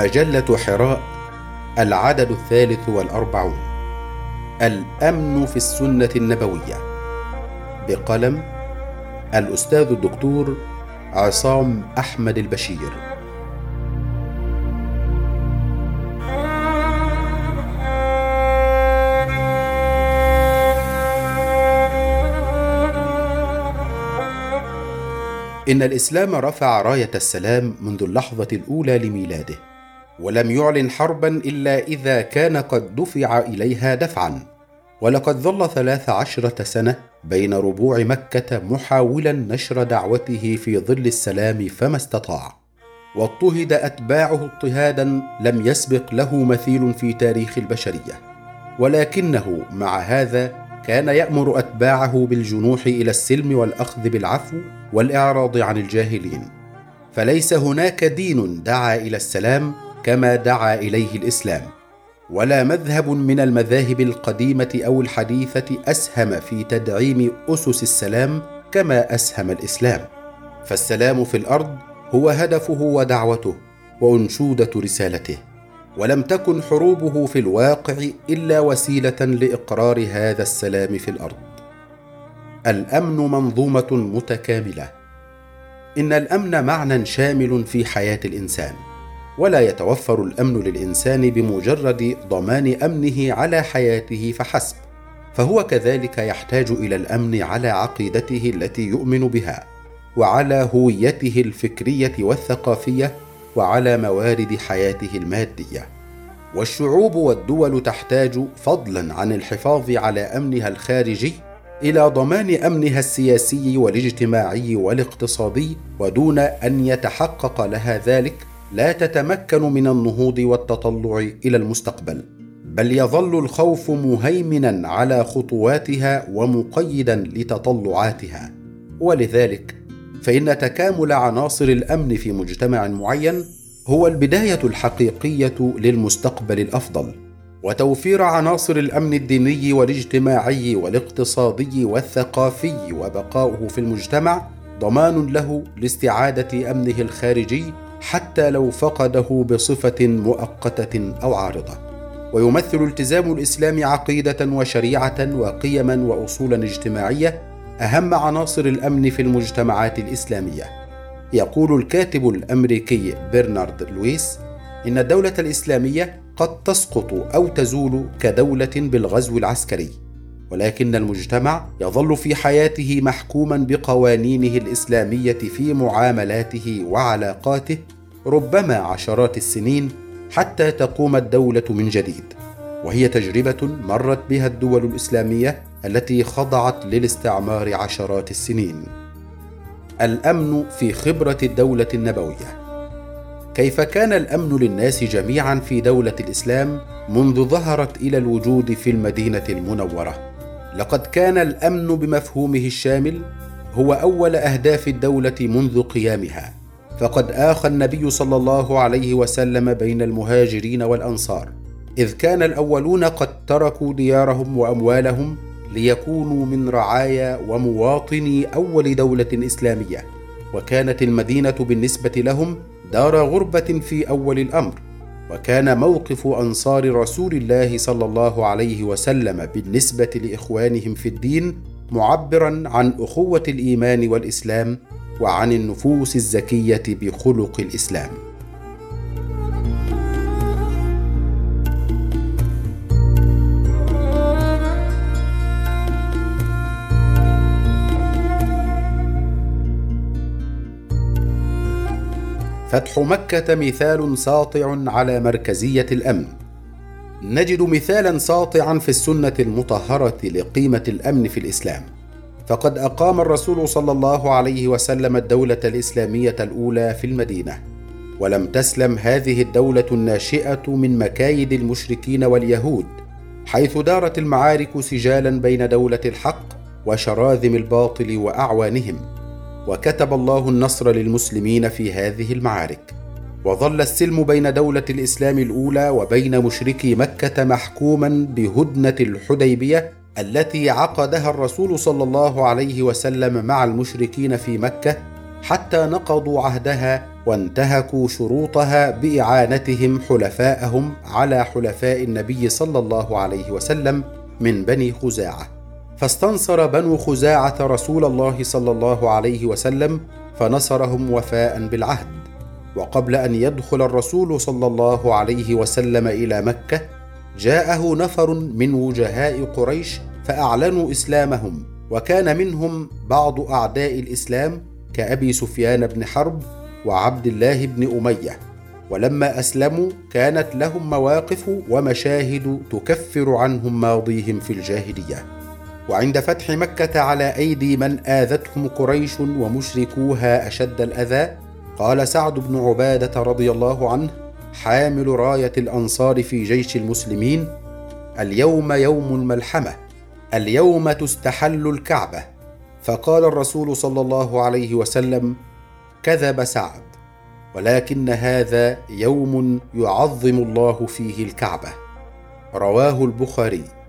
مجلة حراء العدد الثالث والأربعون. الأمن في السنة النبوية. بقلم الأستاذ الدكتور عصام أحمد البشير. إن الإسلام رفع راية السلام منذ اللحظة الأولى لميلاده. ولم يعلن حربا إلا إذا كان قد دفع إليها دفعا. ولقد ظل ثلاث عشرة سنة بين ربوع مكة محاولا نشر دعوته في ظل السلام فما استطاع. واضطهد أتباعه اضطهادا لم يسبق له مثيل في تاريخ البشرية. ولكنه مع هذا كان يأمر أتباعه بالجنوح إلى السلم والأخذ بالعفو والإعراض عن الجاهلين. فليس هناك دين دعا إلى السلام كما دعا إليه الإسلام. ولا مذهب من المذاهب القديمة أو الحديثة أسهم في تدعيم أسس السلام كما أسهم الإسلام. فالسلام في الأرض هو هدفه ودعوته وأنشودة رسالته. ولم تكن حروبه في الواقع إلا وسيلة لإقرار هذا السلام في الأرض. الأمن منظومة متكاملة. إن الأمن معنى شامل في حياة الإنسان. ولا يتوفر الأمن للإنسان بمجرد ضمان أمنه على حياته فحسب فهو كذلك يحتاج إلى الأمن على عقيدته التي يؤمن بها وعلى هويته الفكرية والثقافية وعلى موارد حياته المادية. والشعوب والدول تحتاج فضلا عن الحفاظ على أمنها الخارجي إلى ضمان أمنها السياسي والاجتماعي والاقتصادي ودون أن يتحقق لها ذلك لا تتمكن من النهوض والتطلع إلى المستقبل بل يظل الخوف مهيمنا على خطواتها ومقيدا لتطلعاتها. ولذلك فإن تكامل عناصر الأمن في مجتمع معين هو البداية الحقيقية للمستقبل الأفضل. وتوفير عناصر الأمن الديني والاجتماعي والاقتصادي والثقافي وبقاؤه في المجتمع ضمان له لاستعادة أمنه الخارجي حتى لو فقده بصفة مؤقتة أو عارضة. ويمثل التزام الإسلام عقيدة وشريعة وقيما وأصولا اجتماعية أهم عناصر الأمن في المجتمعات الإسلامية. يقول الكاتب الأمريكي برنارد لويس إن الدولة الإسلامية قد تسقط أو تزول كدولة بالغزو العسكري. ولكن المجتمع يظل في حياته محكوما بقوانينه الإسلامية في معاملاته وعلاقاته ربما عشرات السنين حتى تقوم الدولة من جديد. وهي تجربة مرت بها الدول الإسلامية التي خضعت للاستعمار عشرات السنين. الأمن في خبرة الدولة النبوية. كيف كان الأمن للناس جميعا في دولة الإسلام منذ ظهرت إلى الوجود في المدينة المنورة؟ لقد كان الأمن بمفهومه الشامل هو أول أهداف الدولة منذ قيامها فقد آخى النبي صلى الله عليه وسلم بين المهاجرين والأنصار إذ كان الأولون قد تركوا ديارهم وأموالهم ليكونوا من رعايا ومواطني أول دولة إسلامية وكانت المدينة بالنسبة لهم دار غربة في أول الأمر. وكان موقف أنصار رسول الله صلى الله عليه وسلم بالنسبة لإخوانهم في الدين معبرا عن أخوة الإيمان والإسلام وعن النفوس الزكية بخلق الإسلام. فتح مكة مثال ساطع على مركزية الأمن. نجد مثالا ساطعا في السنة المطهرة لقيمة الأمن في الإسلام. فقد أقام الرسول صلى الله عليه وسلم الدولة الإسلامية الأولى في المدينة. ولم تسلم هذه الدولة الناشئة من مكايد المشركين واليهود حيث دارت المعارك سجالا بين دولة الحق وشراذم الباطل وأعوانهم. وكتب الله النصر للمسلمين في هذه المعارك. وظل السلم بين دولة الإسلام الأولى وبين مشركي مكة محكوما بهدنة الحديبية التي عقدها الرسول صلى الله عليه وسلم مع المشركين في مكة حتى نقضوا عهدها وانتهكوا شروطها بإعانتهم حلفاءهم على حلفاء النبي صلى الله عليه وسلم من بني خزاعة. فاستنصر بنو خزاعة رسول الله صلى الله عليه وسلم فنصرهم وفاء بالعهد. وقبل أن يدخل الرسول صلى الله عليه وسلم إلى مكة جاءه نفر من وجهاء قريش فأعلنوا إسلامهم وكان منهم بعض أعداء الإسلام كأبي سفيان بن حرب وعبد الله بن أمية. ولما أسلموا كانت لهم مواقف ومشاهد تكفر عنهم ماضيهم في الجاهلية. وعند فتح مكة على أيدي من آذتهم قريش ومشركوها أشد الأذى قال سعد بن عبادة رضي الله عنه حامل راية الأنصار في جيش المسلمين اليوم يوم الملحمة اليوم تستحل الكعبة فقال الرسول صلى الله عليه وسلم كذب سعد ولكن هذا يوم يعظم الله فيه الكعبة رواه البخاري.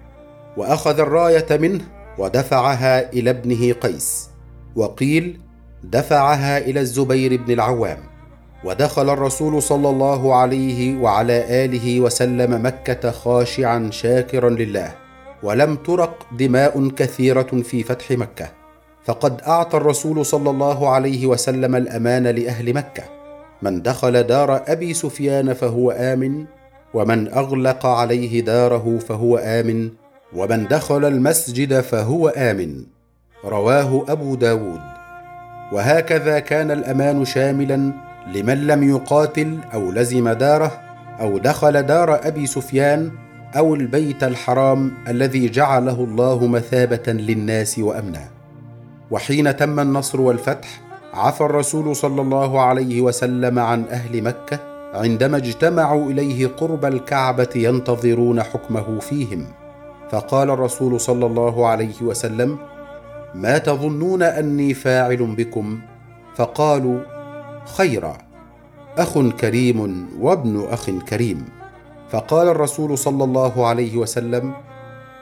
وأخذ الراية منه ودفعها إلى ابنه قيس وقيل دفعها إلى الزبير بن العوام. ودخل الرسول صلى الله عليه وعلى آله وسلم مكة خاشعا شاكرا لله ولم ترق دماء كثيرة في فتح مكة. فقد أعطى الرسول صلى الله عليه وسلم الأمان لأهل مكة. من دخل دار أبي سفيان فهو آمن ومن أغلق عليه داره فهو آمن ومن دخل المسجد فهو آمن. رواه أبو داود. وهكذا كان الأمان شاملا لمن لم يقاتل أو لزم داره أو دخل دار أبي سفيان أو البيت الحرام الذي جعله الله مثابة للناس وأمنا. وحين تم النصر والفتح عفى الرسول صلى الله عليه وسلم عن أهل مكة عندما اجتمعوا إليه قرب الكعبة ينتظرون حكمه فيهم. فقال الرسول صلى الله عليه وسلم ما تظنون أني فاعل بكم؟ فقالوا خيرا أخ كريم وابن أخ كريم. فقال الرسول صلى الله عليه وسلم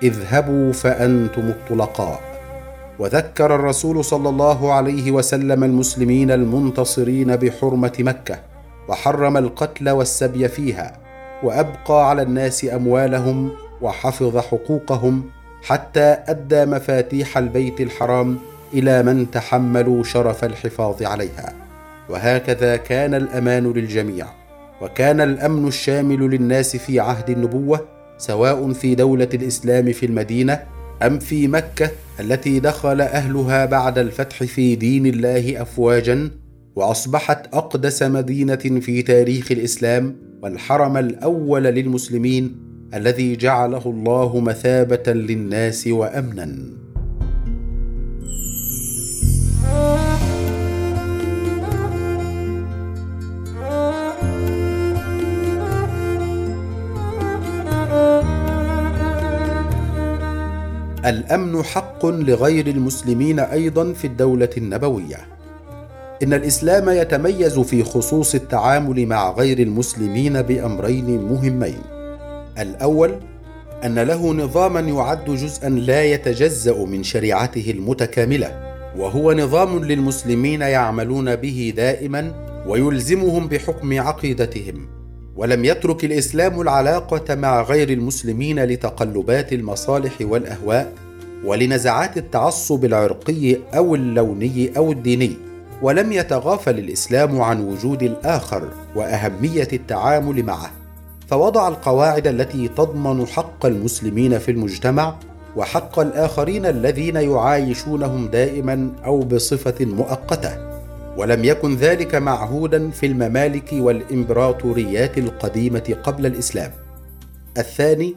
اذهبوا فأنتم الطلقاء. وذكر الرسول صلى الله عليه وسلم المسلمين المنتصرين بحرمة مكة وحرم القتل والسبي فيها وأبقى على الناس أموالهم وحفظ حقوقهم حتى أدى مفاتيح البيت الحرام إلى من تحملوا شرف الحفاظ عليها. وهكذا كان الأمان للجميع وكان الأمن الشامل للناس في عهد النبوة سواء في دولة الإسلام في المدينة أم في مكة التي دخل أهلها بعد الفتح في دين الله افواجا وأصبحت أقدس مدينة في تاريخ الإسلام والحرم الأول للمسلمين الذي جعله الله مثابة للناس وأمنا. الأمن حق لغير المسلمين أيضا في الدولة النبوية. إن الإسلام يتميز في خصوص التعامل مع غير المسلمين بأمرين مهمين. الأول أن له نظاما يعد جزءا لا يتجزأ من شريعته المتكاملة وهو نظام للمسلمين يعملون به دائما ويلزمهم بحكم عقيدتهم ولم يترك الإسلام العلاقة مع غير المسلمين لتقلبات المصالح والأهواء ولنزعات التعصب العرقي أو اللوني أو الديني ولم يتغافل الإسلام عن وجود الآخر وأهمية التعامل معه. فوضع القواعد التي تضمن حق المسلمين في المجتمع وحق الآخرين الذين يعايشونهم دائما أو بصفة مؤقتة. ولم يكن ذلك معهودا في الممالك والإمبراطوريات القديمة قبل الإسلام. الثاني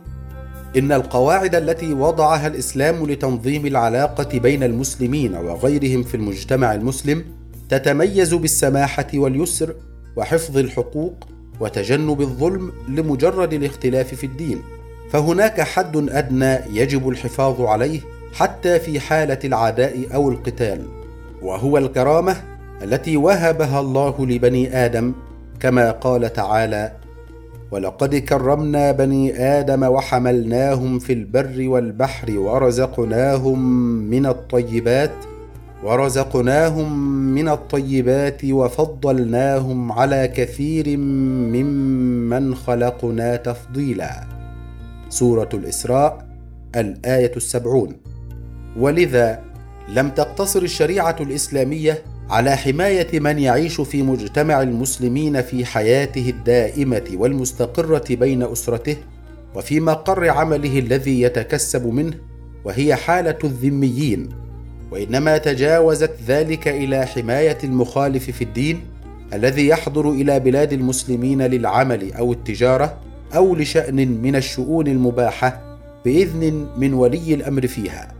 إن القواعد التي وضعها الإسلام لتنظيم العلاقة بين المسلمين وغيرهم في المجتمع المسلم تتميز بالسماحة واليسر وحفظ الحقوق وتجنب الظلم لمجرد الاختلاف في الدين. فهناك حد أدنى يجب الحفاظ عليه حتى في حالة العداء أو القتال وهو الكرامة التي وهبها الله لبني آدم كما قال تعالى ولقد كرمنا بني آدم وحملناهم في البر والبحر ورزقناهم من الطيبات ورزقناهم من الطيبات وفضلناهم على كثير ممن خلقنا تفضيلا. سورة الإسراء الآية السبعون. ولذا لم تقتصر الشريعة الإسلامية على حماية من يعيش في مجتمع المسلمين في حياته الدائمة والمستقرة بين أسرته وفي مقر عمله الذي يتكسب منه وهي حالة الذميين. وإنما تجاوزت ذلك إلى حماية المخالف في الدين الذي يحضر إلى بلاد المسلمين للعمل أو التجارة أو لشأن من الشؤون المباحة بإذن من ولي الأمر فيها.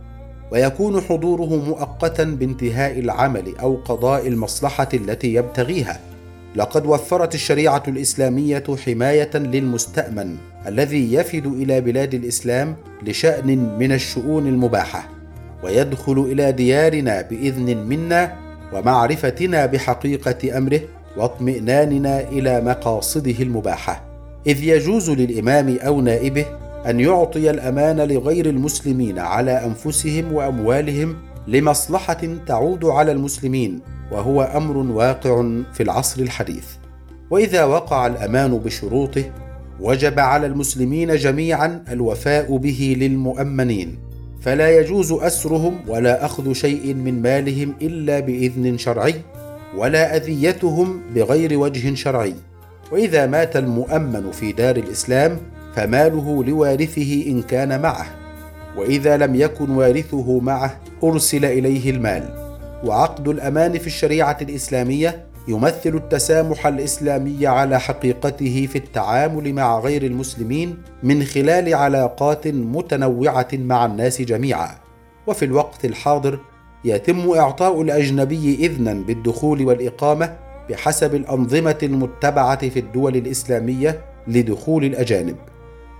ويكون حضوره مؤقتا بانتهاء العمل أو قضاء المصلحة التي يبتغيها. لقد وفرت الشريعة الإسلامية حماية للمستأمن الذي يفد إلى بلاد الإسلام لشأن من الشؤون المباحة. ويدخل إلى ديارنا بإذن منا ومعرفتنا بحقيقة أمره واطمئناننا إلى مقاصده المباحة. إذ يجوز للإمام أو نائبه أن يعطي الأمان لغير المسلمين على أنفسهم وأموالهم لمصلحة تعود على المسلمين وهو أمر واقع في العصر الحديث. وإذا وقع الأمان بشروطه وجب على المسلمين جميعا الوفاء به للمؤمنين. فلا يجوز أسرهم ولا أخذ شيء من مالهم إلا بإذن شرعي ولا أذيتهم بغير وجه شرعي. وإذا مات المؤمن في دار الإسلام فماله لوارثه إن كان معه. وإذا لم يكن وارثه معه أرسل إليه المال. وعقد الأمان في الشريعة الإسلامية يمثل التسامح الإسلامي على حقيقته في التعامل مع غير المسلمين من خلال علاقات متنوعة مع الناس جميعا. وفي الوقت الحاضر يتم إعطاء الأجنبي اذنا بالدخول والإقامة بحسب الأنظمة المتبعة في الدول الإسلامية لدخول الأجانب.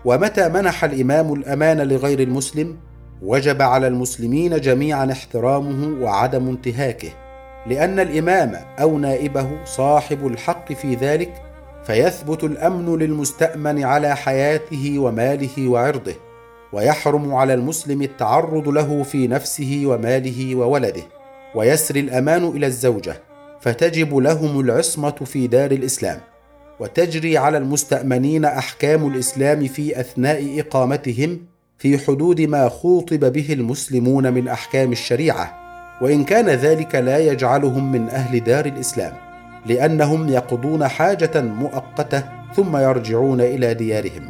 ومتى منح الإمام الأمان لغير المسلم وجب على المسلمين جميعا احترامه وعدم انتهاكه. لأن الإمام أو نائبه صاحب الحق في ذلك فيثبت الأمن للمستأمن على حياته وماله وعرضه ويحرم على المسلم التعرض له في نفسه وماله وولده ويسري الأمان إلى الزوجة فتجب لهم العصمة في دار الإسلام وتجري على المستأمنين أحكام الإسلام في أثناء إقامتهم في حدود ما خوطب به المسلمون من أحكام الشريعة. وإن كان ذلك لا يجعلهم من أهل دار الإسلام لأنهم يقضون حاجة مؤقتة ثم يرجعون إلى ديارهم.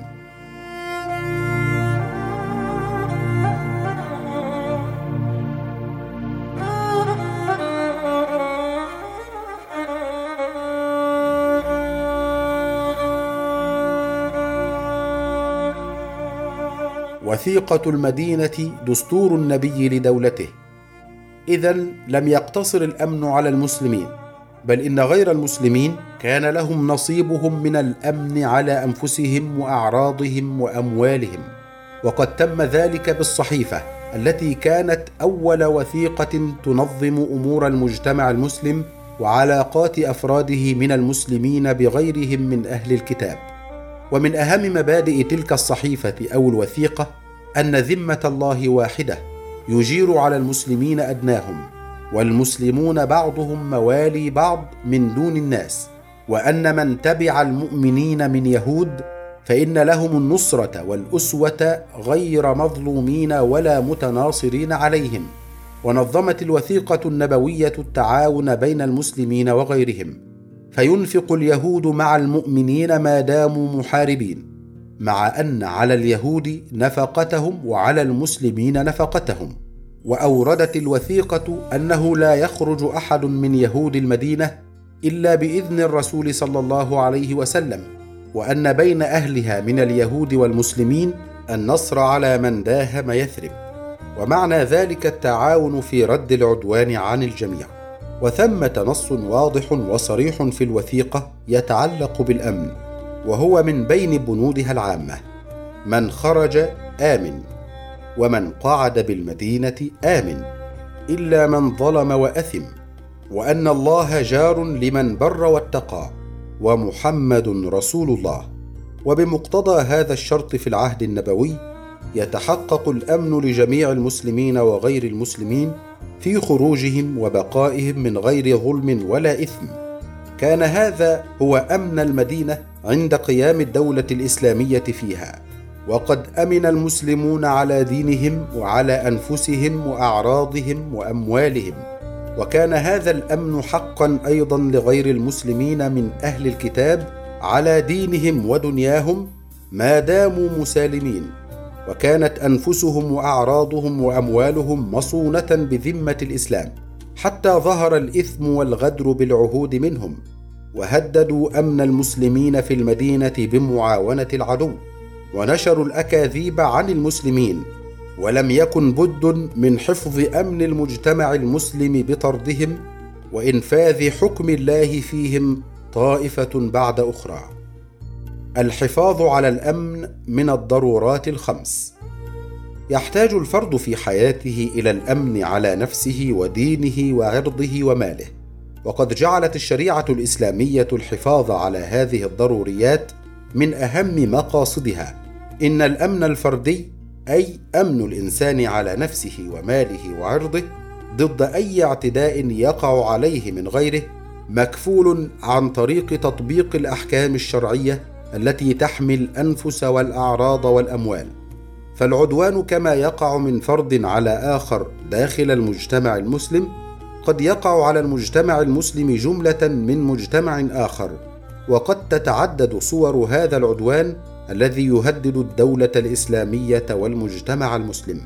وثيقة المدينة دستور النبي لدولته. اذا لم يقتصر الأمن على المسلمين بل إن غير المسلمين كان لهم نصيبهم من الأمن على أنفسهم وأعراضهم وأموالهم. وقد تم ذلك بالصحيفة التي كانت أول وثيقة تنظم أمور المجتمع المسلم وعلاقات أفراده من المسلمين بغيرهم من أهل الكتاب. ومن أهم مبادئ تلك الصحيفة أو الوثيقة أن ذمة الله واحدة يجير على المسلمين أدناهم والمسلمون بعضهم موالي بعض من دون الناس وأن من تبع المؤمنين من يهود فإن لهم النصرة والأسوة غير مظلومين ولا متناصرين عليهم ونظمت الوثيقة النبوية التعاون بين المسلمين وغيرهم فينفق اليهود مع المؤمنين ما داموا محاربين. مع أن على اليهود نفقتهم وعلى المسلمين نفقتهم. وأوردت الوثيقة أنه لا يخرج أحد من يهود المدينة إلا بإذن الرسول صلى الله عليه وسلم وأن بين أهلها من اليهود والمسلمين النصر على من داهم يثرب. ومعنى ذلك التعاون في رد العدوان عن الجميع. وثمة نص واضح وصريح في الوثيقة يتعلق بالأمن. وهو من بين بنودها العامة. من خرج آمن ومن قعد بالمدينة آمن إلا من ظلم وأثم وأن الله جار لمن بر واتقى ومحمد رسول الله. وبمقتضى هذا الشرط في العهد النبوي يتحقق الأمن لجميع المسلمين وغير المسلمين في خروجهم وبقائهم من غير ظلم ولا إثم. كان هذا هو أمن المدينة عند قيام الدولة الإسلامية فيها. وقد أمن المسلمون على دينهم وعلى أنفسهم وأعراضهم وأموالهم. وكان هذا الأمن حقا أيضا لغير المسلمين من أهل الكتاب على دينهم ودنياهم ما داموا مسالمين. وكانت أنفسهم وأعراضهم وأموالهم مصونة بذمة الإسلام. حتى ظهر الإثم والغدر بالعهود منهم وهددوا أمن المسلمين في المدينة بمعاونة العدو ونشروا الأكاذيب عن المسلمين ولم يكن بد من حفظ أمن المجتمع المسلم بطردهم وإنفاذ حكم الله فيهم طائفة بعد أخرى. الحفاظ على الأمن من الضرورات الخمس. يحتاج الفرد في حياته إلى الأمن على نفسه ودينه وعرضه وماله. وقد جعلت الشريعة الإسلامية الحفاظ على هذه الضروريات من أهم مقاصدها. إن الأمن الفردي أي أمن الإنسان على نفسه وماله وعرضه ضد أي اعتداء يقع عليه من غيره مكفول عن طريق تطبيق الأحكام الشرعية التي تحمي الأنفس والأعراض والأموال. فالعدوان كما يقع من فرد على آخر داخل المجتمع المسلم قد يقع على المجتمع المسلم جملة من مجتمع آخر وقد تتعدد صور هذا العدوان الذي يهدد الدولة الإسلامية والمجتمع المسلم.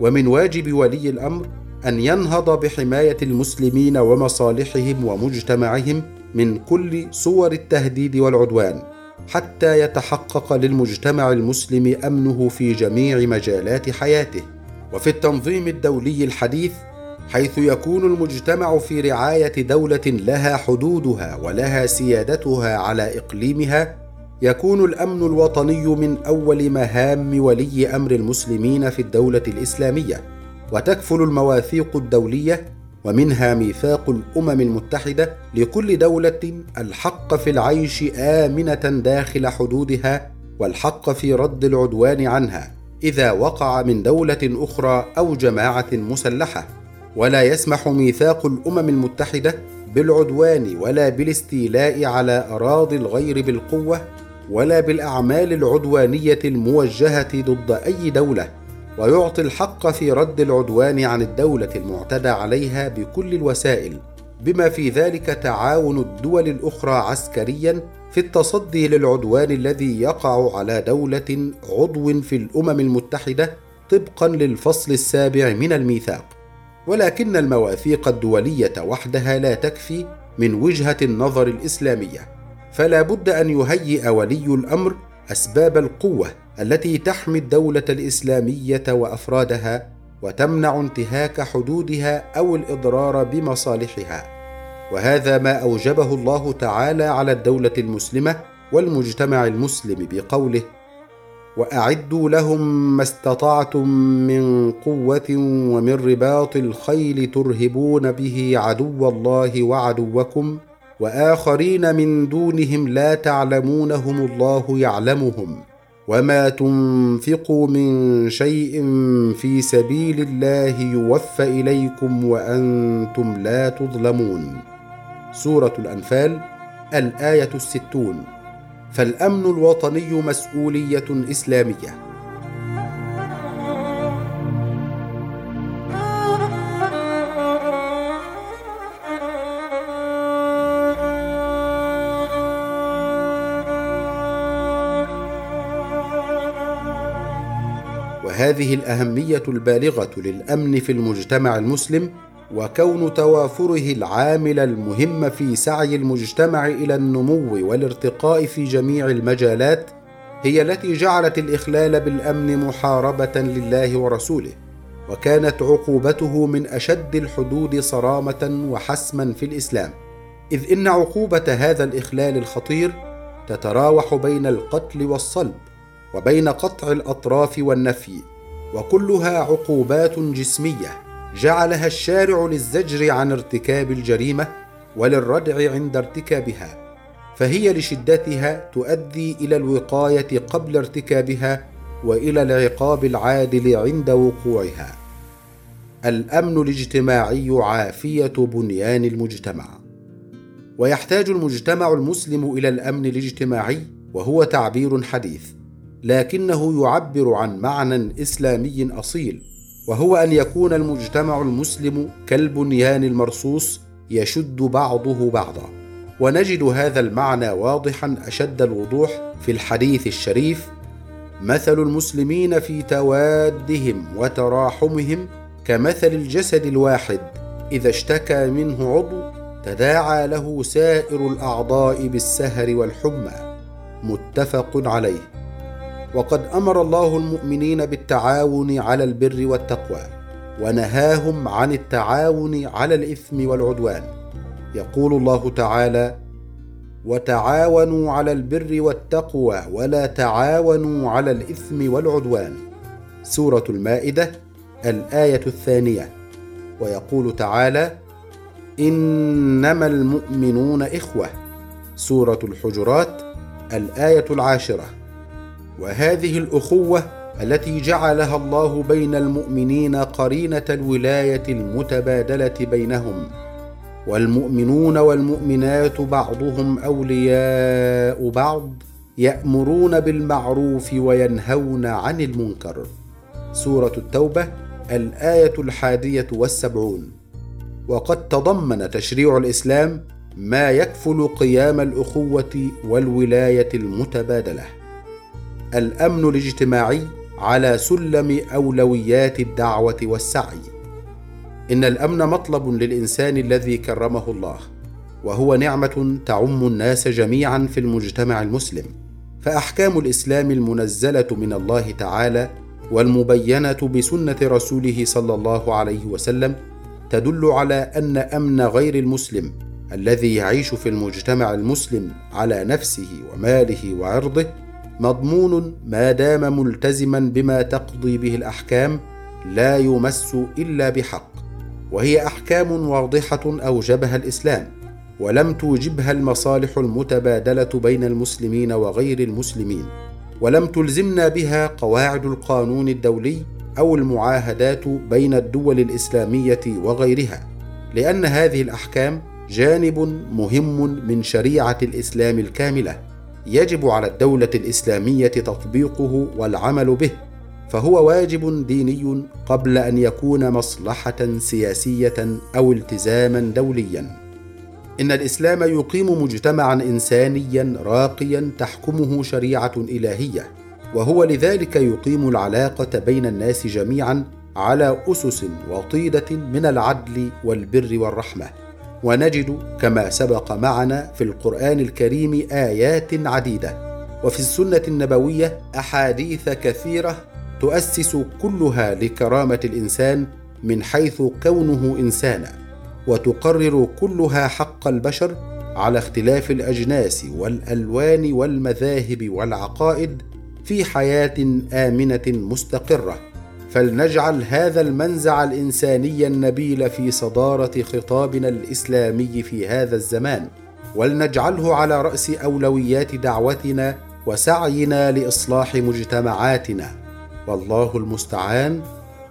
ومن واجب ولي الأمر أن ينهض بحماية المسلمين ومصالحهم ومجتمعهم من كل صور التهديد والعدوان. حتى يتحقق للمجتمع المسلم أمنه في جميع مجالات حياته. وفي التنظيم الدولي الحديث حيث يكون المجتمع في رعاية دولة لها حدودها ولها سيادتها على إقليمها يكون الأمن الوطني من أول مهام ولي أمر المسلمين في الدولة الإسلامية. وتكفل المواثيق الدولية ومنها ميثاق الأمم المتحدة لكل دولة الحق في العيش آمنة داخل حدودها والحق في رد العدوان عنها إذا وقع من دولة أخرى أو جماعة مسلحة. ولا يسمح ميثاق الأمم المتحدة بالعدوان ولا بالاستيلاء على أراضي الغير بالقوة ولا بالأعمال العدوانية الموجهة ضد أي دولة. ويعطي الحق في رد العدوان عن الدولة المعتدى عليها بكل الوسائل بما في ذلك تعاون الدول الأخرى عسكريا في التصدي للعدوان الذي يقع على دولة عضو في الأمم المتحدة طبقا للفصل السابع من الميثاق. ولكن المواثيق الدولية وحدها لا تكفي من وجهة النظر الإسلامية فلا بد أن يهيئ ولي الأمر أسباب القوة التي تحمي الدولة الإسلامية وأفرادها وتمنع انتهاك حدودها أو الإضرار بمصالحها. وهذا ما أوجبه الله تعالى على الدولة المسلمة والمجتمع المسلم بقوله وأعدوا لهم ما استطعتم من قوة ومن رباط الخيل ترهبون به عدو الله وعدوكم وآخرين من دونهم لا تعلمونهم الله يعلمهم وما تنفقوا من شيء في سبيل الله يوفى إليكم وأنتم لا تظلمون. سورة الأنفال الآية الستون. فالأمن الوطني مسؤولية إسلامية. وهذه الأهمية البالغة للأمن في المجتمع المسلم وكون توافره العامل المهم في سعي المجتمع إلى النمو والارتقاء في جميع المجالات هي التي جعلت الإخلال بالأمن محاربة لله ورسوله وكانت عقوبته من أشد الحدود صرامة وحسما في الإسلام. إذ إن عقوبة هذا الإخلال الخطير تتراوح بين القتل والصلب وبين قطع الأطراف والنفي. وكلها عقوبات جسمية جعلها الشارع للزجر عن ارتكاب الجريمة وللردع عند ارتكابها فهي لشدتها تؤدي إلى الوقاية قبل ارتكابها وإلى العقاب العادل عند وقوعها. الأمن الاجتماعي عافية بنيان المجتمع. ويحتاج المجتمع المسلم إلى الأمن الاجتماعي وهو تعبير حديث. لكنه يعبر عن معنى إسلامي أصيل وهو أن يكون المجتمع المسلم كالبنيان المرصوص يشد بعضه بعضا. ونجد هذا المعنى واضحا أشد الوضوح في الحديث الشريف مثل المسلمين في توادهم وتراحمهم كمثل الجسد الواحد إذا اشتكى منه عضو تداعى له سائر الأعضاء بالسهر والحمى. متفق عليه. وقد أمر الله المؤمنين بالتعاون على البر والتقوى ونهاهم عن التعاون على الإثم والعدوان. يقول الله تعالى وتعاونوا على البر والتقوى ولا تعاونوا على الإثم والعدوان. سورة المائدة الآية الثانية. ويقول تعالى إنما المؤمنون إخوة. سورة الحجرات الآية العاشرة. وهذه الأخوة التي جعلها الله بين المؤمنين قرينة الولاية المتبادلة بينهم. والمؤمنون والمؤمنات بعضهم أولياء بعض يأمرون بالمعروف وينهون عن المنكر. سورة التوبة الآية الحادية والسبعون. وقد تضمن تشريع الإسلام ما يكفل قيام الأخوة والولاية المتبادلة. الأمن الاجتماعي على سلم أولويات الدعوة والسعي. إن الأمن مطلب للإنسان الذي كرمه الله وهو نعمة تعم الناس جميعا في المجتمع المسلم. فأحكام الإسلام المنزلة من الله تعالى والمبينة بسنة رسوله صلى الله عليه وسلم تدل على أن أمن غير المسلم الذي يعيش في المجتمع المسلم على نفسه وماله وعرضه مضمون ما دام ملتزما بما تقضي به الأحكام لا يمس إلا بحق وهي أحكام واضحة أوجبها الإسلام ولم توجبها المصالح المتبادلة بين المسلمين وغير المسلمين ولم تلزمنا بها قواعد القانون الدولي أو المعاهدات بين الدول الإسلامية وغيرها لأن هذه الأحكام جانب مهم من شريعة الإسلام الكاملة. يجب على الدولة الإسلامية تطبيقه والعمل به فهو واجب ديني قبل أن يكون مصلحة سياسية أو التزاما دوليا. إن الإسلام يقيم مجتمعا انسانيا راقيا تحكمه شريعة إلهية وهو لذلك يقيم العلاقة بين الناس جميعا على أسس وطيدة من العدل والبر والرحمة. ونجد كما سبق معنا في القرآن الكريم آيات عديدة. وفي السنة النبوية أحاديث كثيرة تؤسس كلها لكرامة الإنسان من حيث كونه إنسانا وتقرر كلها حق البشر على اختلاف الأجناس والألوان والمذاهب والعقائد في حياة آمنة مستقرة. فلنجعل هذا المنزع الإنساني النبيل في صدارة خطابنا الإسلامي في هذا الزمان ولنجعله على رأس أولويات دعوتنا وسعينا لإصلاح مجتمعاتنا. والله المستعان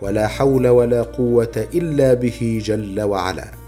ولا حول ولا قوة إلا به جل وعلا.